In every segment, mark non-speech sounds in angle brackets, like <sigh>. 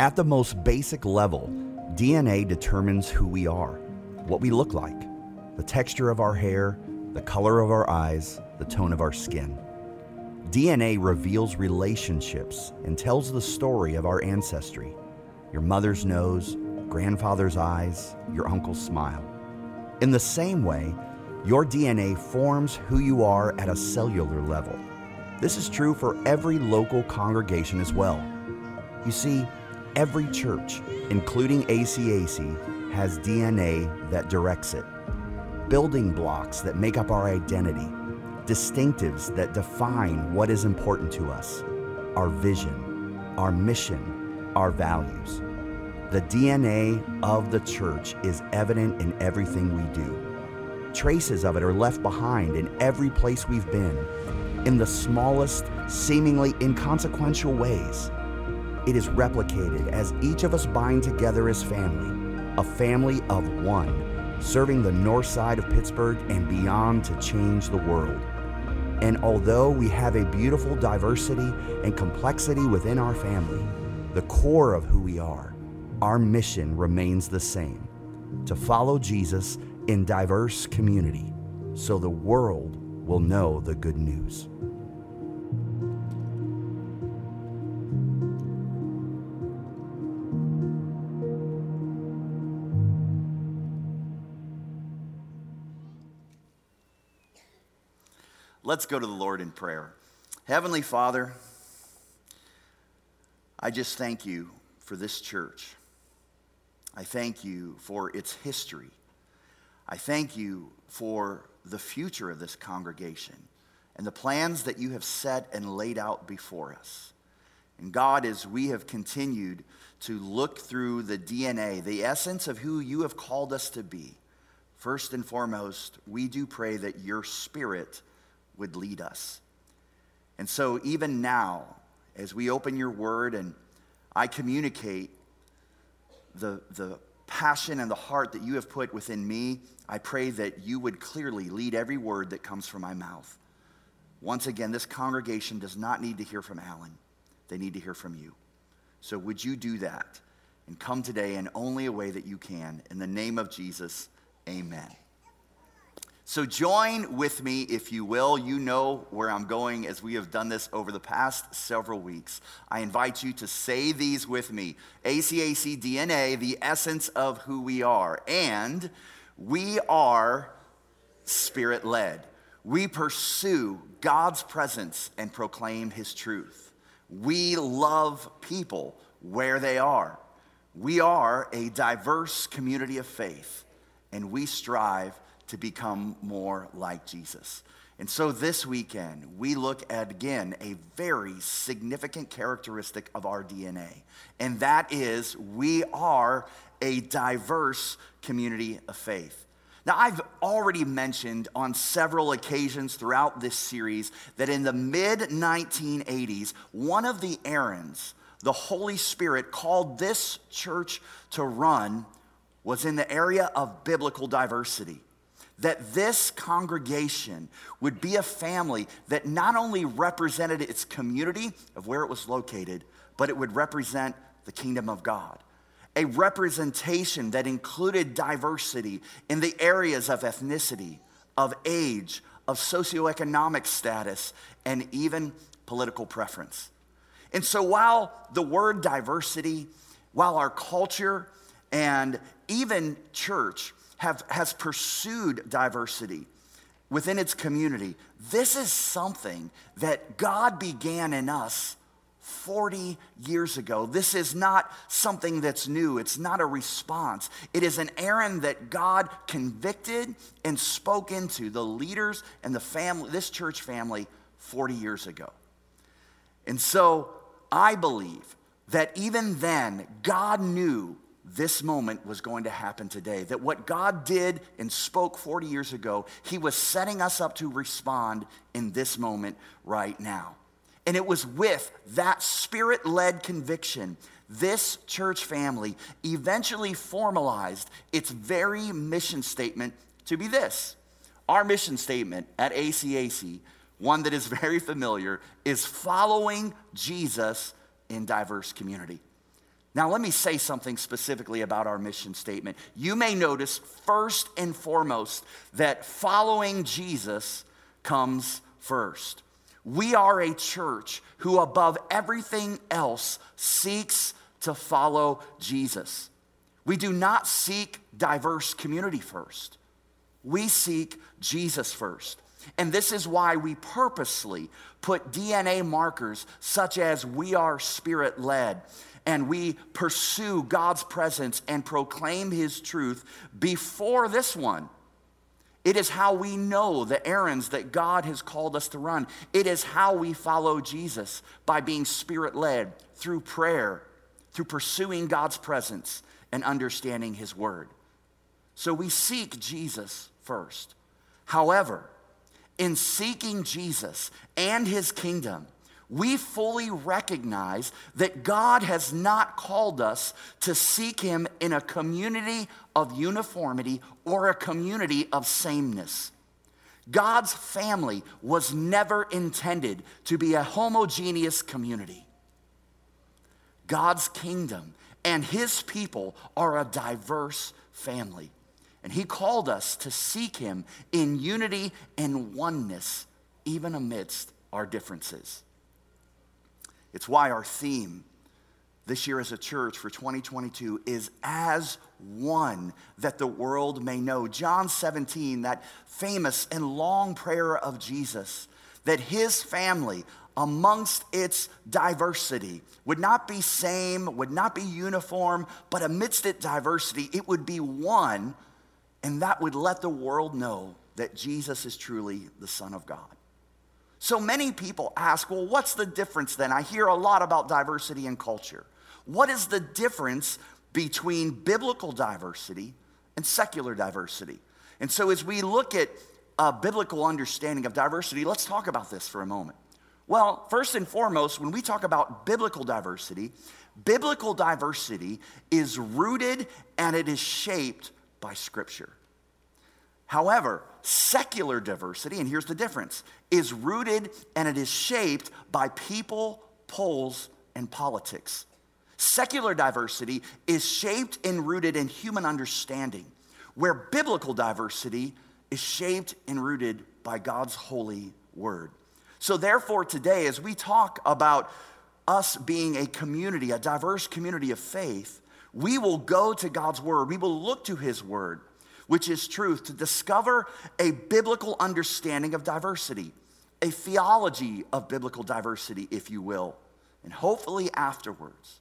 At the most basic level, DNA determines who we are, what we look like, the texture of our hair, the color of our eyes, the tone of our skin. DNA reveals relationships and tells the story of our ancestry your mother's nose, grandfather's eyes, your uncle's smile. In the same way, your DNA forms who you are at a cellular level. This is true for every local congregation as well. You see, every church, including ACAC, has DNA that directs it, building blocks that make up our identity, distinctives that define what is important to us, our vision, our mission, our values. The DNA of the church is evident in everything we do. Traces of it are left behind in every place we've been, in the smallest, seemingly inconsequential ways. It is replicated as each of us bind together as family, a family of one, serving the north side of Pittsburgh and beyond to change the world. And although we have a beautiful diversity and complexity within our family, the core of who we are, our mission remains the same to follow Jesus in diverse community so the world will know the good news. Let's go to the Lord in prayer. Heavenly Father, I just thank you for this church. I thank you for its history. I thank you for the future of this congregation and the plans that you have set and laid out before us. And God, as we have continued to look through the DNA, the essence of who you have called us to be, first and foremost, we do pray that your spirit would lead us. And so, even now, as we open your word and I communicate the, the passion and the heart that you have put within me, I pray that you would clearly lead every word that comes from my mouth. Once again, this congregation does not need to hear from Alan, they need to hear from you. So, would you do that and come today in only a way that you can? In the name of Jesus, amen. So, join with me, if you will. You know where I'm going as we have done this over the past several weeks. I invite you to say these with me ACAC DNA, the essence of who we are. And we are spirit led. We pursue God's presence and proclaim his truth. We love people where they are. We are a diverse community of faith, and we strive to become more like Jesus. And so this weekend, we look at again a very significant characteristic of our DNA, and that is we are a diverse community of faith. Now, I've already mentioned on several occasions throughout this series that in the mid 1980s, one of the errands the Holy Spirit called this church to run was in the area of biblical diversity that this congregation would be a family that not only represented its community of where it was located, but it would represent the kingdom of God. A representation that included diversity in the areas of ethnicity, of age, of socioeconomic status, and even political preference. And so while the word diversity, while our culture and even church have, has pursued diversity within its community. This is something that God began in us 40 years ago. This is not something that's new. It's not a response. It is an errand that God convicted and spoke into the leaders and the family, this church family 40 years ago. And so I believe that even then, God knew this moment was going to happen today. That what God did and spoke 40 years ago, He was setting us up to respond in this moment right now. And it was with that spirit led conviction, this church family eventually formalized its very mission statement to be this. Our mission statement at ACAC, one that is very familiar, is following Jesus in diverse community. Now, let me say something specifically about our mission statement. You may notice, first and foremost, that following Jesus comes first. We are a church who, above everything else, seeks to follow Jesus. We do not seek diverse community first, we seek Jesus first. And this is why we purposely put DNA markers such as we are spirit led and we pursue God's presence and proclaim His truth before this one. It is how we know the errands that God has called us to run. It is how we follow Jesus by being spirit led through prayer, through pursuing God's presence and understanding His word. So we seek Jesus first. However, in seeking Jesus and His kingdom, we fully recognize that God has not called us to seek Him in a community of uniformity or a community of sameness. God's family was never intended to be a homogeneous community. God's kingdom and His people are a diverse family. And He called us to seek Him in unity and oneness, even amidst our differences. It's why our theme this year as a church for 2022 is as one that the world may know. John 17, that famous and long prayer of Jesus, that his family, amongst its diversity, would not be same, would not be uniform, but amidst its diversity, it would be one, and that would let the world know that Jesus is truly the Son of God. So many people ask, well, what's the difference then? I hear a lot about diversity in culture. What is the difference between biblical diversity and secular diversity? And so, as we look at a biblical understanding of diversity, let's talk about this for a moment. Well, first and foremost, when we talk about biblical diversity, biblical diversity is rooted and it is shaped by Scripture. However, secular diversity, and here's the difference, is rooted and it is shaped by people, polls, and politics. Secular diversity is shaped and rooted in human understanding, where biblical diversity is shaped and rooted by God's holy word. So, therefore, today, as we talk about us being a community, a diverse community of faith, we will go to God's word, we will look to his word which is truth, to discover a biblical understanding of diversity, a theology of biblical diversity, if you will. And hopefully, afterwards,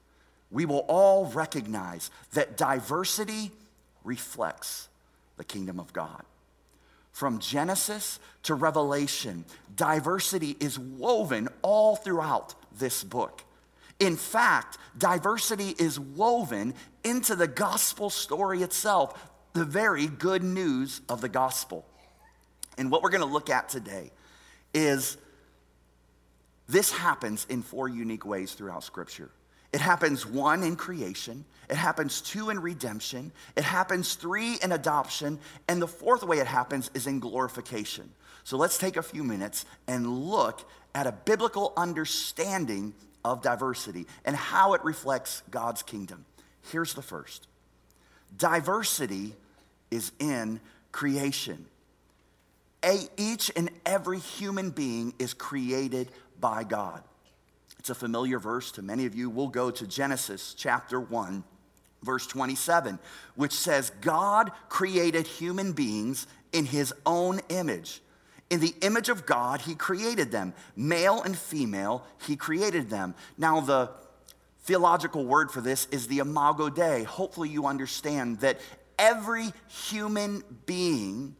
we will all recognize that diversity reflects the kingdom of God. From Genesis to Revelation, diversity is woven all throughout this book. In fact, diversity is woven into the gospel story itself the very good news of the gospel. And what we're going to look at today is this happens in four unique ways throughout Scripture. It happens one in creation, it happens two in redemption, it happens three in adoption, and the fourth way it happens is in glorification. So let's take a few minutes and look at a biblical understanding of diversity and how it reflects God's kingdom. Here's the first Diversity is in creation. A, each and every human being is created by God. It's a familiar verse to many of you. We'll go to Genesis chapter 1, verse 27, which says, God created human beings in his own image. In the image of God, he created them. Male and female, he created them. Now, the theological word for this is the imago Dei. Hopefully, you understand that every human being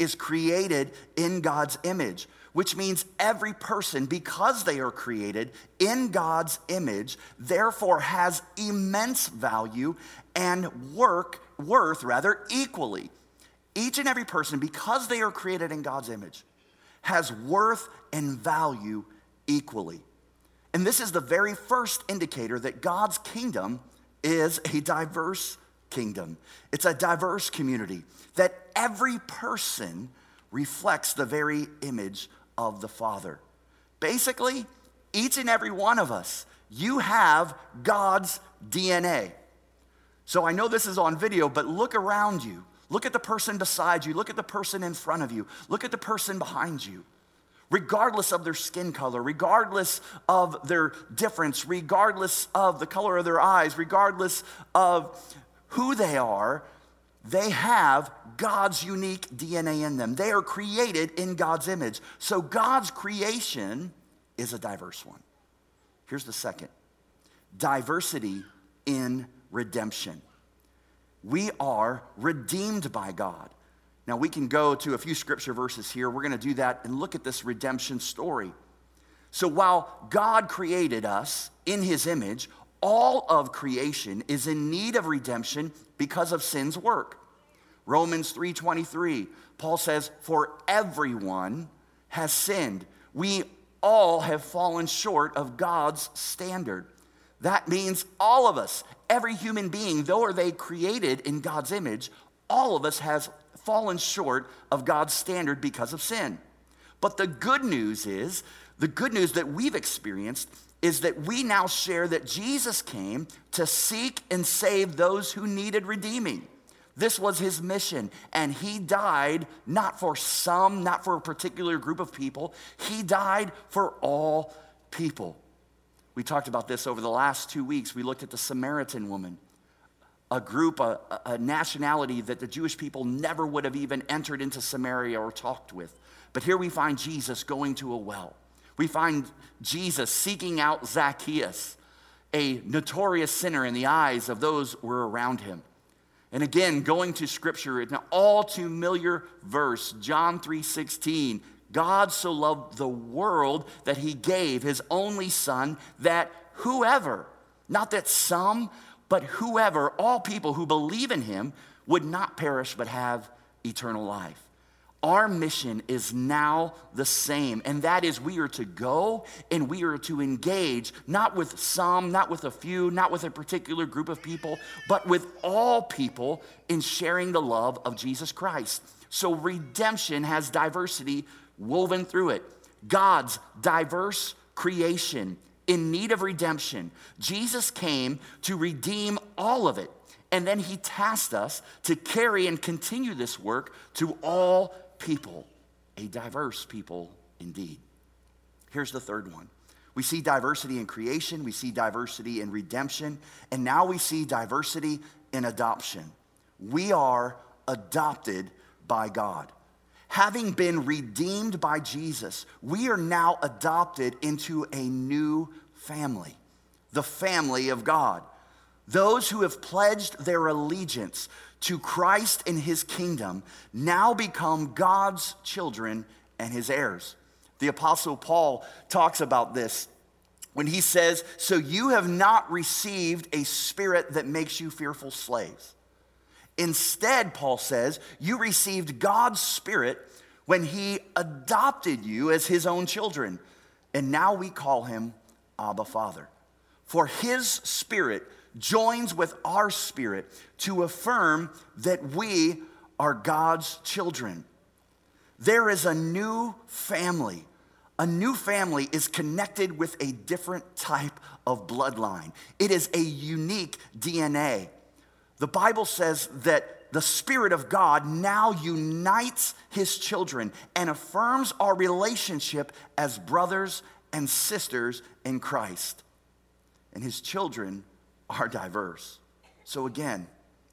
is created in God's image, which means every person, because they are created in God's image, therefore has immense value and work, worth rather equally. Each and every person, because they are created in God's image, has worth and value equally. And this is the very first indicator that God's kingdom is a diverse kingdom. It's a diverse community that every person reflects the very image of the Father. Basically, each and every one of us, you have God's DNA. So I know this is on video, but look around you. Look at the person beside you. Look at the person in front of you. Look at the person behind you. Regardless of their skin color, regardless of their difference, regardless of the color of their eyes, regardless of who they are, they have God's unique DNA in them. They are created in God's image. So God's creation is a diverse one. Here's the second diversity in redemption. We are redeemed by God. Now, we can go to a few scripture verses here. We're going to do that and look at this redemption story. So, while God created us in his image, all of creation is in need of redemption because of sin's work. Romans 3:23, Paul says, "For everyone has sinned. We all have fallen short of God's standard." That means all of us, every human being, though are they created in God's image, all of us has fallen short of God's standard because of sin. But the good news is, the good news that we've experienced is that we now share that Jesus came to seek and save those who needed redeeming. This was his mission, and he died not for some, not for a particular group of people. He died for all people. We talked about this over the last two weeks. We looked at the Samaritan woman, a group, a, a nationality that the Jewish people never would have even entered into Samaria or talked with. But here we find Jesus going to a well. We find Jesus seeking out Zacchaeus, a notorious sinner in the eyes of those who were around him. And again, going to scripture, an all too familiar verse, John 3:16, God so loved the world that he gave his only son that whoever, not that some, but whoever, all people who believe in him would not perish but have eternal life. Our mission is now the same, and that is we are to go and we are to engage, not with some, not with a few, not with a particular group of people, but with all people in sharing the love of Jesus Christ. So redemption has diversity woven through it. God's diverse creation in need of redemption. Jesus came to redeem all of it. And then he tasked us to carry and continue this work to all people, a diverse people indeed. Here's the third one. We see diversity in creation, we see diversity in redemption, and now we see diversity in adoption. We are adopted by God. Having been redeemed by Jesus, we are now adopted into a new family, the family of God. Those who have pledged their allegiance to Christ and his kingdom now become God's children and his heirs. The Apostle Paul talks about this when he says, So you have not received a spirit that makes you fearful slaves. Instead, Paul says, you received God's spirit when he adopted you as his own children. And now we call him Abba Father. For his spirit joins with our spirit to affirm that we are God's children. There is a new family. A new family is connected with a different type of bloodline. It is a unique DNA. The Bible says that the Spirit of God now unites His children and affirms our relationship as brothers and sisters in Christ. And His children are diverse. So, again,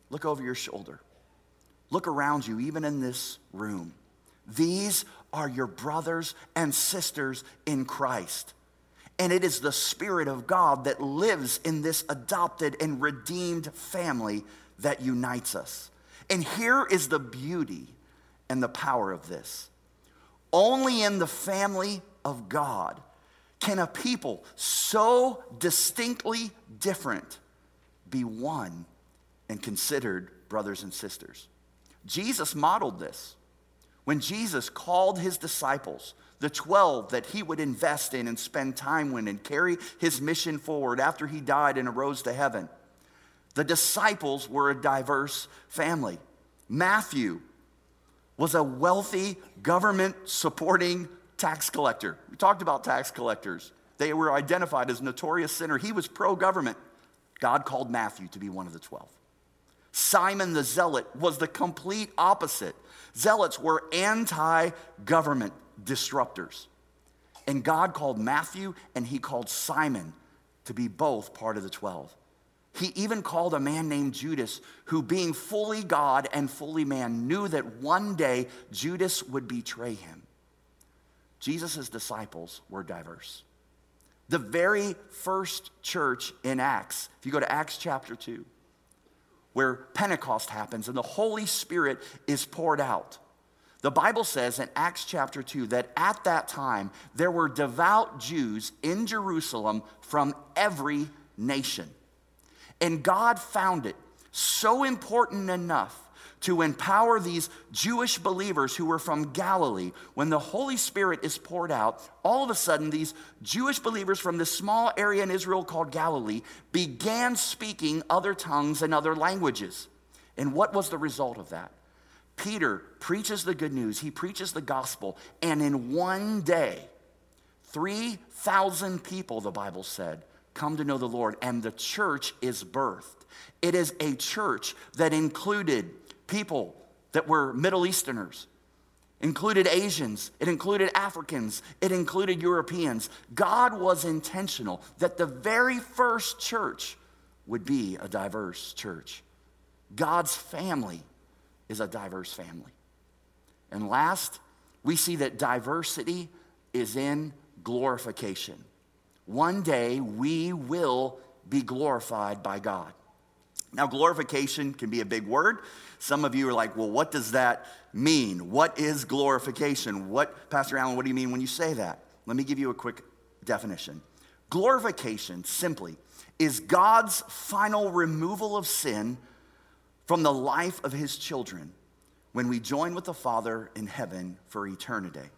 look over your shoulder. Look around you, even in this room. These are your brothers and sisters in Christ. And it is the Spirit of God that lives in this adopted and redeemed family that unites us. And here is the beauty and the power of this. Only in the family of God can a people so distinctly different be one and considered brothers and sisters. Jesus modeled this. When Jesus called his disciples, the 12 that he would invest in and spend time with and carry his mission forward after he died and arose to heaven, the disciples were a diverse family. Matthew was a wealthy, government supporting tax collector. We talked about tax collectors. They were identified as notorious sinner. He was pro government. God called Matthew to be one of the 12. Simon the Zealot was the complete opposite. Zealots were anti government disruptors. And God called Matthew and he called Simon to be both part of the 12. He even called a man named Judas, who, being fully God and fully man, knew that one day Judas would betray him. Jesus' disciples were diverse. The very first church in Acts, if you go to Acts chapter 2, where Pentecost happens and the Holy Spirit is poured out. The Bible says in Acts chapter 2 that at that time there were devout Jews in Jerusalem from every nation. And God found it so important enough to empower these Jewish believers who were from Galilee. When the Holy Spirit is poured out, all of a sudden, these Jewish believers from this small area in Israel called Galilee began speaking other tongues and other languages. And what was the result of that? Peter preaches the good news, he preaches the gospel, and in one day, 3,000 people, the Bible said, come to know the Lord, and the church is birthed. It is a church that included people that were Middle Easterners, included Asians, it included Africans, it included Europeans. God was intentional that the very first church would be a diverse church. God's family is a diverse family. And last, we see that diversity is in glorification. One day we will be glorified by God. Now, glorification can be a big word. Some of you are like, well, what does that mean? What is glorification? What, Pastor Allen, what do you mean when you say that? Let me give you a quick definition. Glorification simply is God's final removal of sin from the life of his children when we join with the Father in heaven for eternity.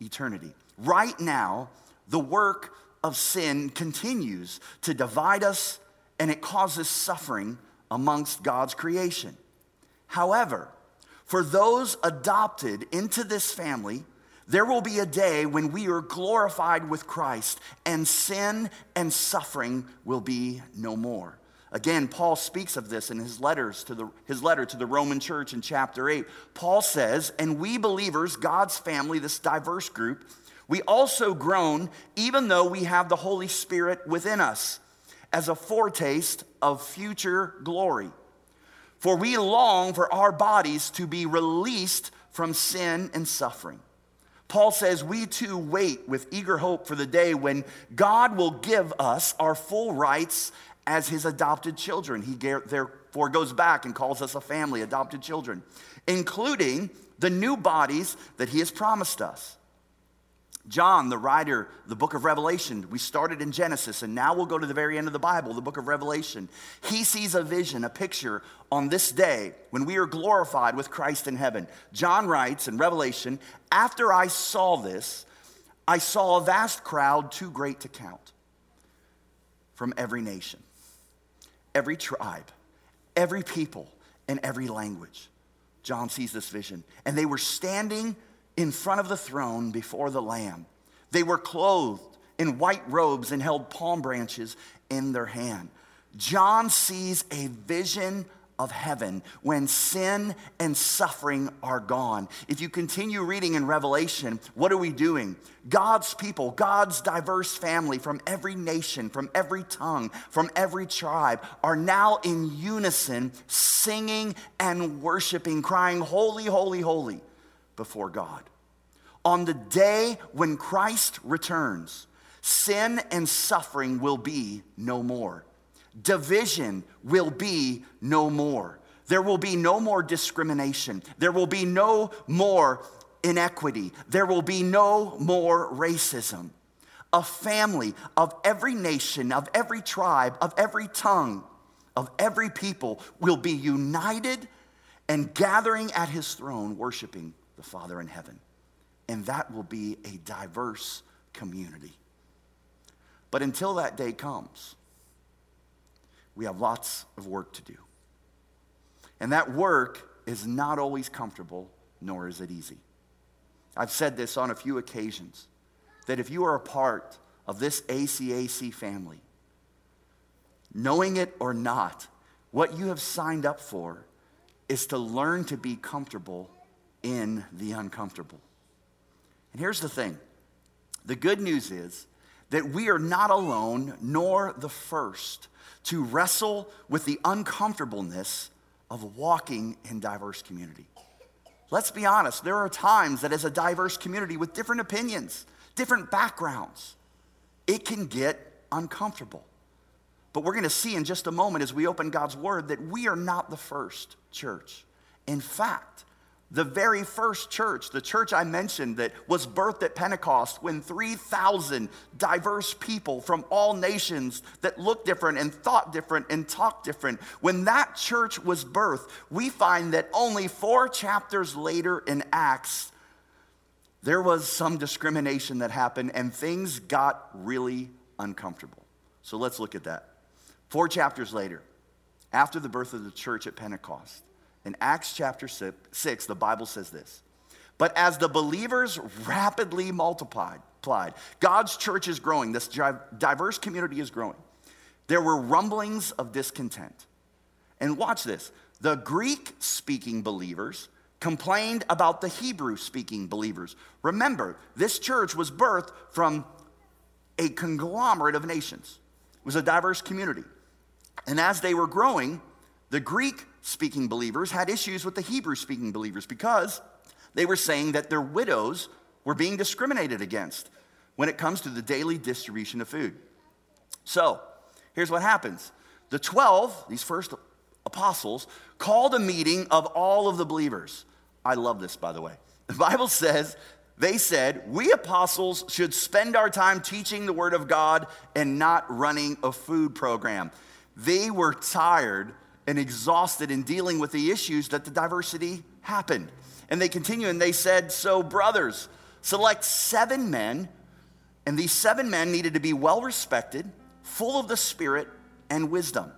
Eternity. Right now, the work of sin continues to divide us and it causes suffering amongst God's creation. However, for those adopted into this family, there will be a day when we are glorified with Christ and sin and suffering will be no more. Again, Paul speaks of this in his letters to the, his letter to the Roman church in chapter 8. Paul says, And we believers, God's family, this diverse group, we also groan even though we have the Holy Spirit within us as a foretaste of future glory. For we long for our bodies to be released from sin and suffering. Paul says, We too wait with eager hope for the day when God will give us our full rights as his adopted children. He therefore goes back and calls us a family, adopted children, including the new bodies that he has promised us. John, the writer, the book of Revelation, we started in Genesis and now we'll go to the very end of the Bible, the book of Revelation. He sees a vision, a picture on this day when we are glorified with Christ in heaven. John writes in Revelation, After I saw this, I saw a vast crowd too great to count from every nation, every tribe, every people, and every language. John sees this vision. And they were standing in front of the throne before the Lamb. They were clothed in white robes and held palm branches in their hand. John sees a vision of heaven when sin and suffering are gone. If you continue reading in Revelation, what are we doing? God's people, God's diverse family from every nation, from every tongue, from every tribe are now in unison singing and worshiping, crying, Holy, holy, holy before God. On the day when Christ returns, sin and suffering will be no more. Division will be no more. There will be no more discrimination. There will be no more inequity. There will be no more racism. A family of every nation, of every tribe, of every tongue, of every people will be united and gathering at his throne, worshiping the Father in heaven. And that will be a diverse community. But until that day comes, we have lots of work to do. And that work is not always comfortable, nor is it easy. I've said this on a few occasions that if you are a part of this ACAC family, knowing it or not, what you have signed up for is to learn to be comfortable in the uncomfortable. And here's the thing the good news is that we are not alone nor the first to wrestle with the uncomfortableness of walking in diverse community. Let's be honest, there are times that as a diverse community with different opinions, different backgrounds, it can get uncomfortable. But we're going to see in just a moment as we open God's Word that we are not the first church. In fact, the very first church, the church I mentioned that was birthed at Pentecost when 3,000 diverse people from all nations that looked different and thought different and talked different, when that church was birthed, we find that only four chapters later in Acts, there was some discrimination that happened and things got really uncomfortable. So let's look at that. Four chapters later, after the birth of the church at Pentecost, in Acts chapter 6, the Bible says this But as the believers rapidly multiplied, God's church is growing, this diverse community is growing. There were rumblings of discontent. And watch this the Greek speaking believers complained about the Hebrew speaking believers. Remember, this church was birthed from a conglomerate of nations, it was a diverse community. And as they were growing, the Greek speaking believers had issues with the Hebrew speaking believers because they were saying that their widows were being discriminated against when it comes to the daily distribution of food. So, here's what happens the 12, these first apostles, called a meeting of all of the believers. I love this, by the way. The Bible <laughs> says, they said, We apostles should spend our time teaching the Word of God and not running a food program. They were tired and exhausted in dealing with the issues that the diversity happened. And they continue and they said, So, brothers, select seven men, and these seven men needed to be well respected, full of the Spirit and wisdom.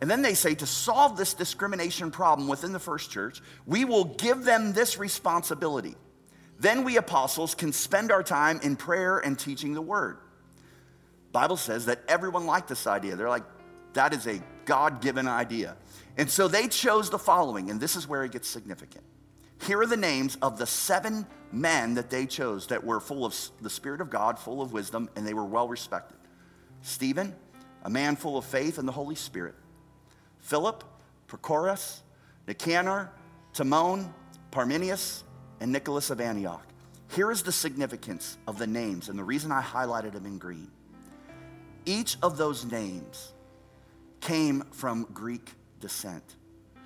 And then they say, to solve this discrimination problem within the first church, we will give them this responsibility. Then we apostles can spend our time in prayer and teaching the word. Bible says that everyone liked this idea. They're like, that is a God given idea. And so they chose the following, and this is where it gets significant. Here are the names of the seven men that they chose that were full of the Spirit of God, full of wisdom, and they were well respected Stephen, a man full of faith and the Holy Spirit, Philip, Prochorus, Nicanor, Timon, Parmenius, and Nicholas of Antioch. Here is the significance of the names, and the reason I highlighted them in green. Each of those names came from Greek descent.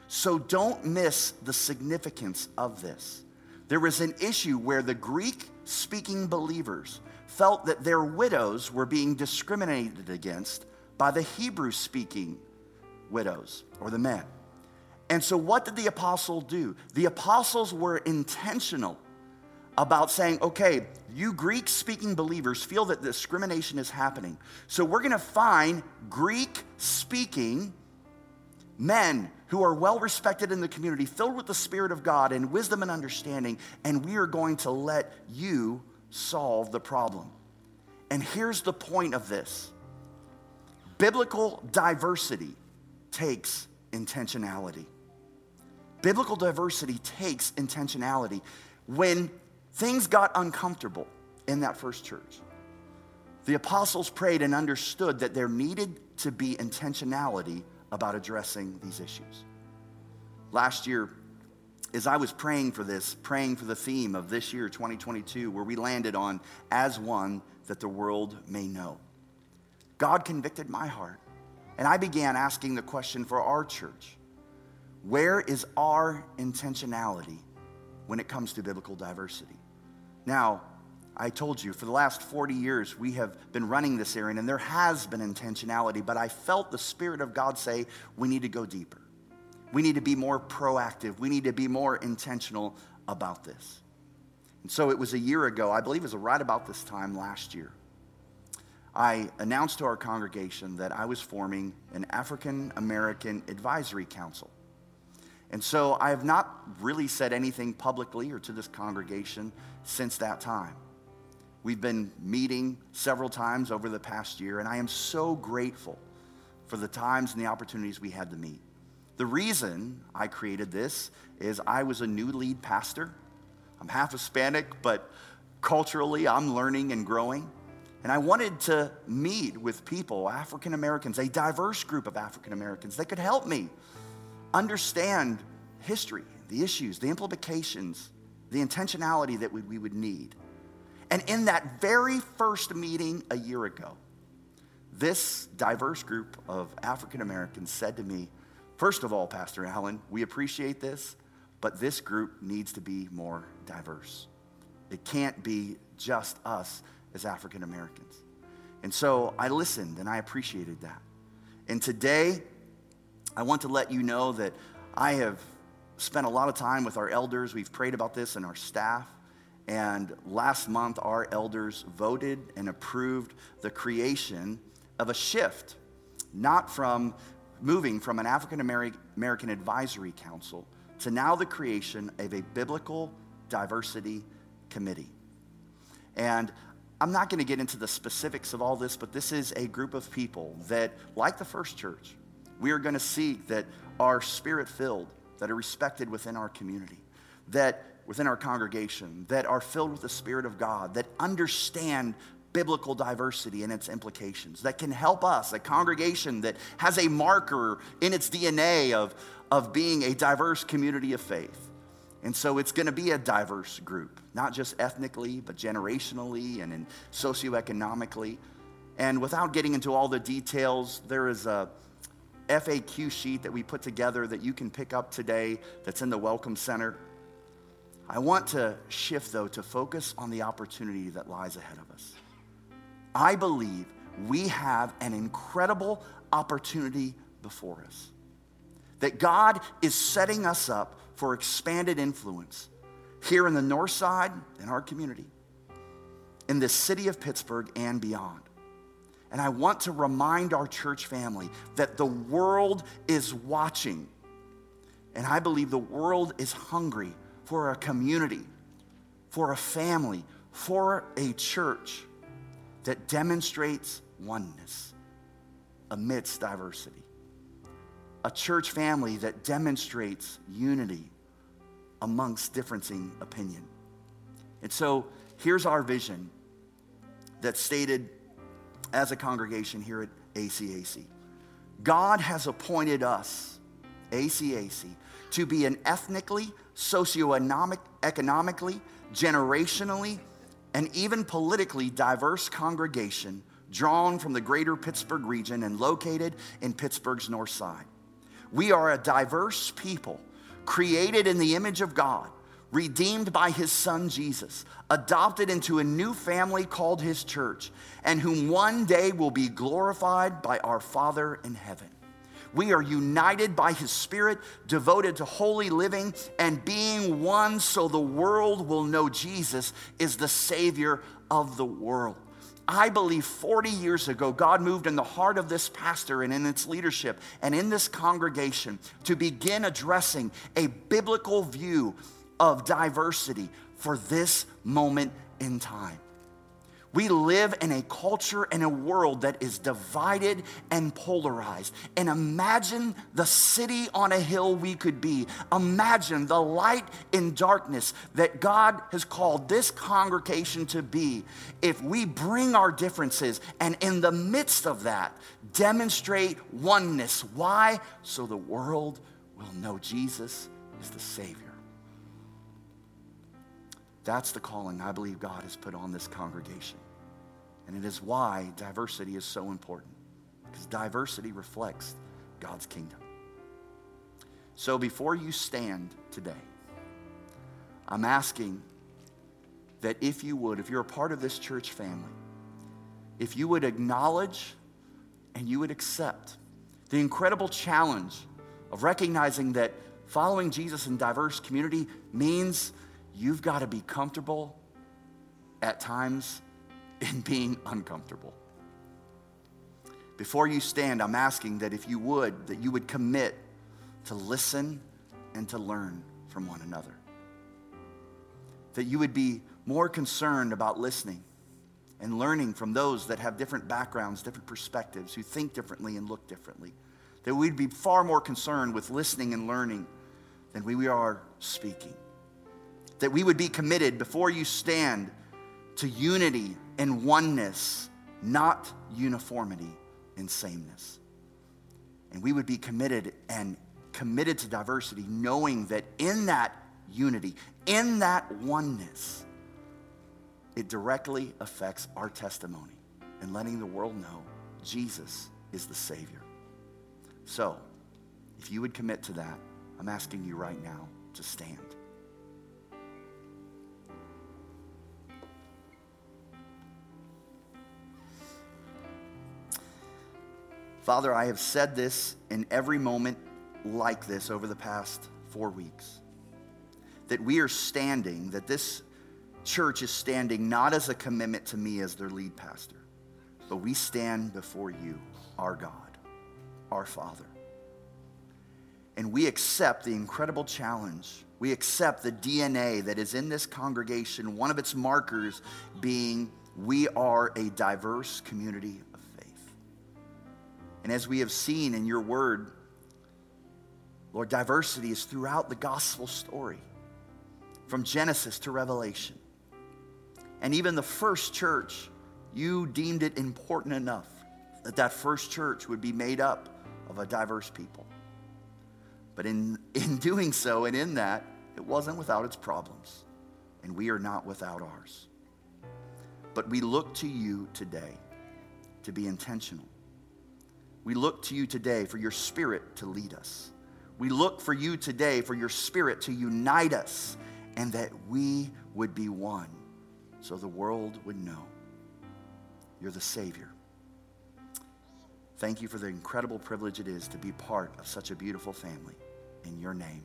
So don't miss the significance of this. There was an issue where the Greek speaking believers felt that their widows were being discriminated against by the Hebrew speaking widows or the men. And so, what did the apostle do? The apostles were intentional about saying, okay, you Greek speaking believers feel that discrimination is happening. So we're going to find Greek speaking men who are well respected in the community, filled with the Spirit of God and wisdom and understanding, and we are going to let you solve the problem. And here's the point of this biblical diversity takes intentionality. Biblical diversity takes intentionality. When Things got uncomfortable in that first church. The apostles prayed and understood that there needed to be intentionality about addressing these issues. Last year, as I was praying for this, praying for the theme of this year, 2022, where we landed on as one that the world may know, God convicted my heart. And I began asking the question for our church where is our intentionality when it comes to biblical diversity? Now, I told you, for the last 40 years, we have been running this area, and there has been intentionality, but I felt the Spirit of God say, we need to go deeper. We need to be more proactive. We need to be more intentional about this. And so it was a year ago, I believe it was right about this time last year. I announced to our congregation that I was forming an African American Advisory Council. And so I have not really said anything publicly or to this congregation since that time. We've been meeting several times over the past year, and I am so grateful for the times and the opportunities we had to meet. The reason I created this is I was a new lead pastor. I'm half Hispanic, but culturally I'm learning and growing. And I wanted to meet with people, African Americans, a diverse group of African Americans that could help me understand history, the issues, the implications, the intentionality that we, we would need. And in that very first meeting a year ago, this diverse group of African Americans said to me, First of all, Pastor Allen, we appreciate this, but this group needs to be more diverse. It can't be just us as African Americans. And so I listened and I appreciated that. And today, I want to let you know that I have spent a lot of time with our elders. We've prayed about this and our staff. And last month, our elders voted and approved the creation of a shift, not from moving from an African American advisory council to now the creation of a biblical diversity committee. And I'm not going to get into the specifics of all this, but this is a group of people that, like the first church, we are going to seek that are spirit filled, that are respected within our community, that within our congregation, that are filled with the Spirit of God, that understand biblical diversity and its implications, that can help us, a congregation that has a marker in its DNA of, of being a diverse community of faith. And so it's going to be a diverse group, not just ethnically, but generationally and in socioeconomically. And without getting into all the details, there is a FAQ sheet that we put together that you can pick up today that's in the Welcome Center. I want to shift, though, to focus on the opportunity that lies ahead of us. I believe we have an incredible opportunity before us. That God is setting us up for expanded influence here in the north side, in our community, in the city of Pittsburgh and beyond. And I want to remind our church family that the world is watching. And I believe the world is hungry for a community, for a family, for a church that demonstrates oneness amidst diversity. A church family that demonstrates unity amongst differencing opinion. And so here's our vision that's stated as a congregation here at ACAC. God has appointed us, ACAC, to be an ethnically, socioeconomically, generationally, and even politically diverse congregation drawn from the greater Pittsburgh region and located in Pittsburgh's north side. We are a diverse people created in the image of God, redeemed by his son Jesus, adopted into a new family called his church, and whom one day will be glorified by our Father in heaven. We are united by his spirit, devoted to holy living and being one so the world will know Jesus is the Savior of the world. I believe 40 years ago, God moved in the heart of this pastor and in its leadership and in this congregation to begin addressing a biblical view of diversity for this moment in time. We live in a culture and a world that is divided and polarized. And imagine the city on a hill we could be. Imagine the light in darkness that God has called this congregation to be if we bring our differences and in the midst of that, demonstrate oneness. Why? So the world will know Jesus is the Savior. That's the calling I believe God has put on this congregation. And it is why diversity is so important, because diversity reflects God's kingdom. So before you stand today, I'm asking that if you would, if you're a part of this church family, if you would acknowledge and you would accept the incredible challenge of recognizing that following Jesus in diverse community means you've got to be comfortable at times in being uncomfortable. Before you stand, I'm asking that if you would, that you would commit to listen and to learn from one another. That you would be more concerned about listening and learning from those that have different backgrounds, different perspectives, who think differently and look differently. That we'd be far more concerned with listening and learning than we are speaking. That we would be committed before you stand to unity and oneness, not uniformity and sameness. And we would be committed and committed to diversity, knowing that in that unity, in that oneness, it directly affects our testimony and letting the world know Jesus is the Savior. So, if you would commit to that, I'm asking you right now to stand. Father, I have said this in every moment like this over the past four weeks that we are standing, that this church is standing not as a commitment to me as their lead pastor, but we stand before you, our God, our Father. And we accept the incredible challenge. We accept the DNA that is in this congregation, one of its markers being we are a diverse community. And as we have seen in your word, Lord, diversity is throughout the gospel story, from Genesis to Revelation. And even the first church, you deemed it important enough that that first church would be made up of a diverse people. But in, <laughs> in doing so and in that, it wasn't without its problems. And we are not without ours. But we look to you today to be intentional. We look to you today for your spirit to lead us. We look for you today for your spirit to unite us and that we would be one so the world would know you're the Savior. Thank you for the incredible privilege it is to be part of such a beautiful family. In your name.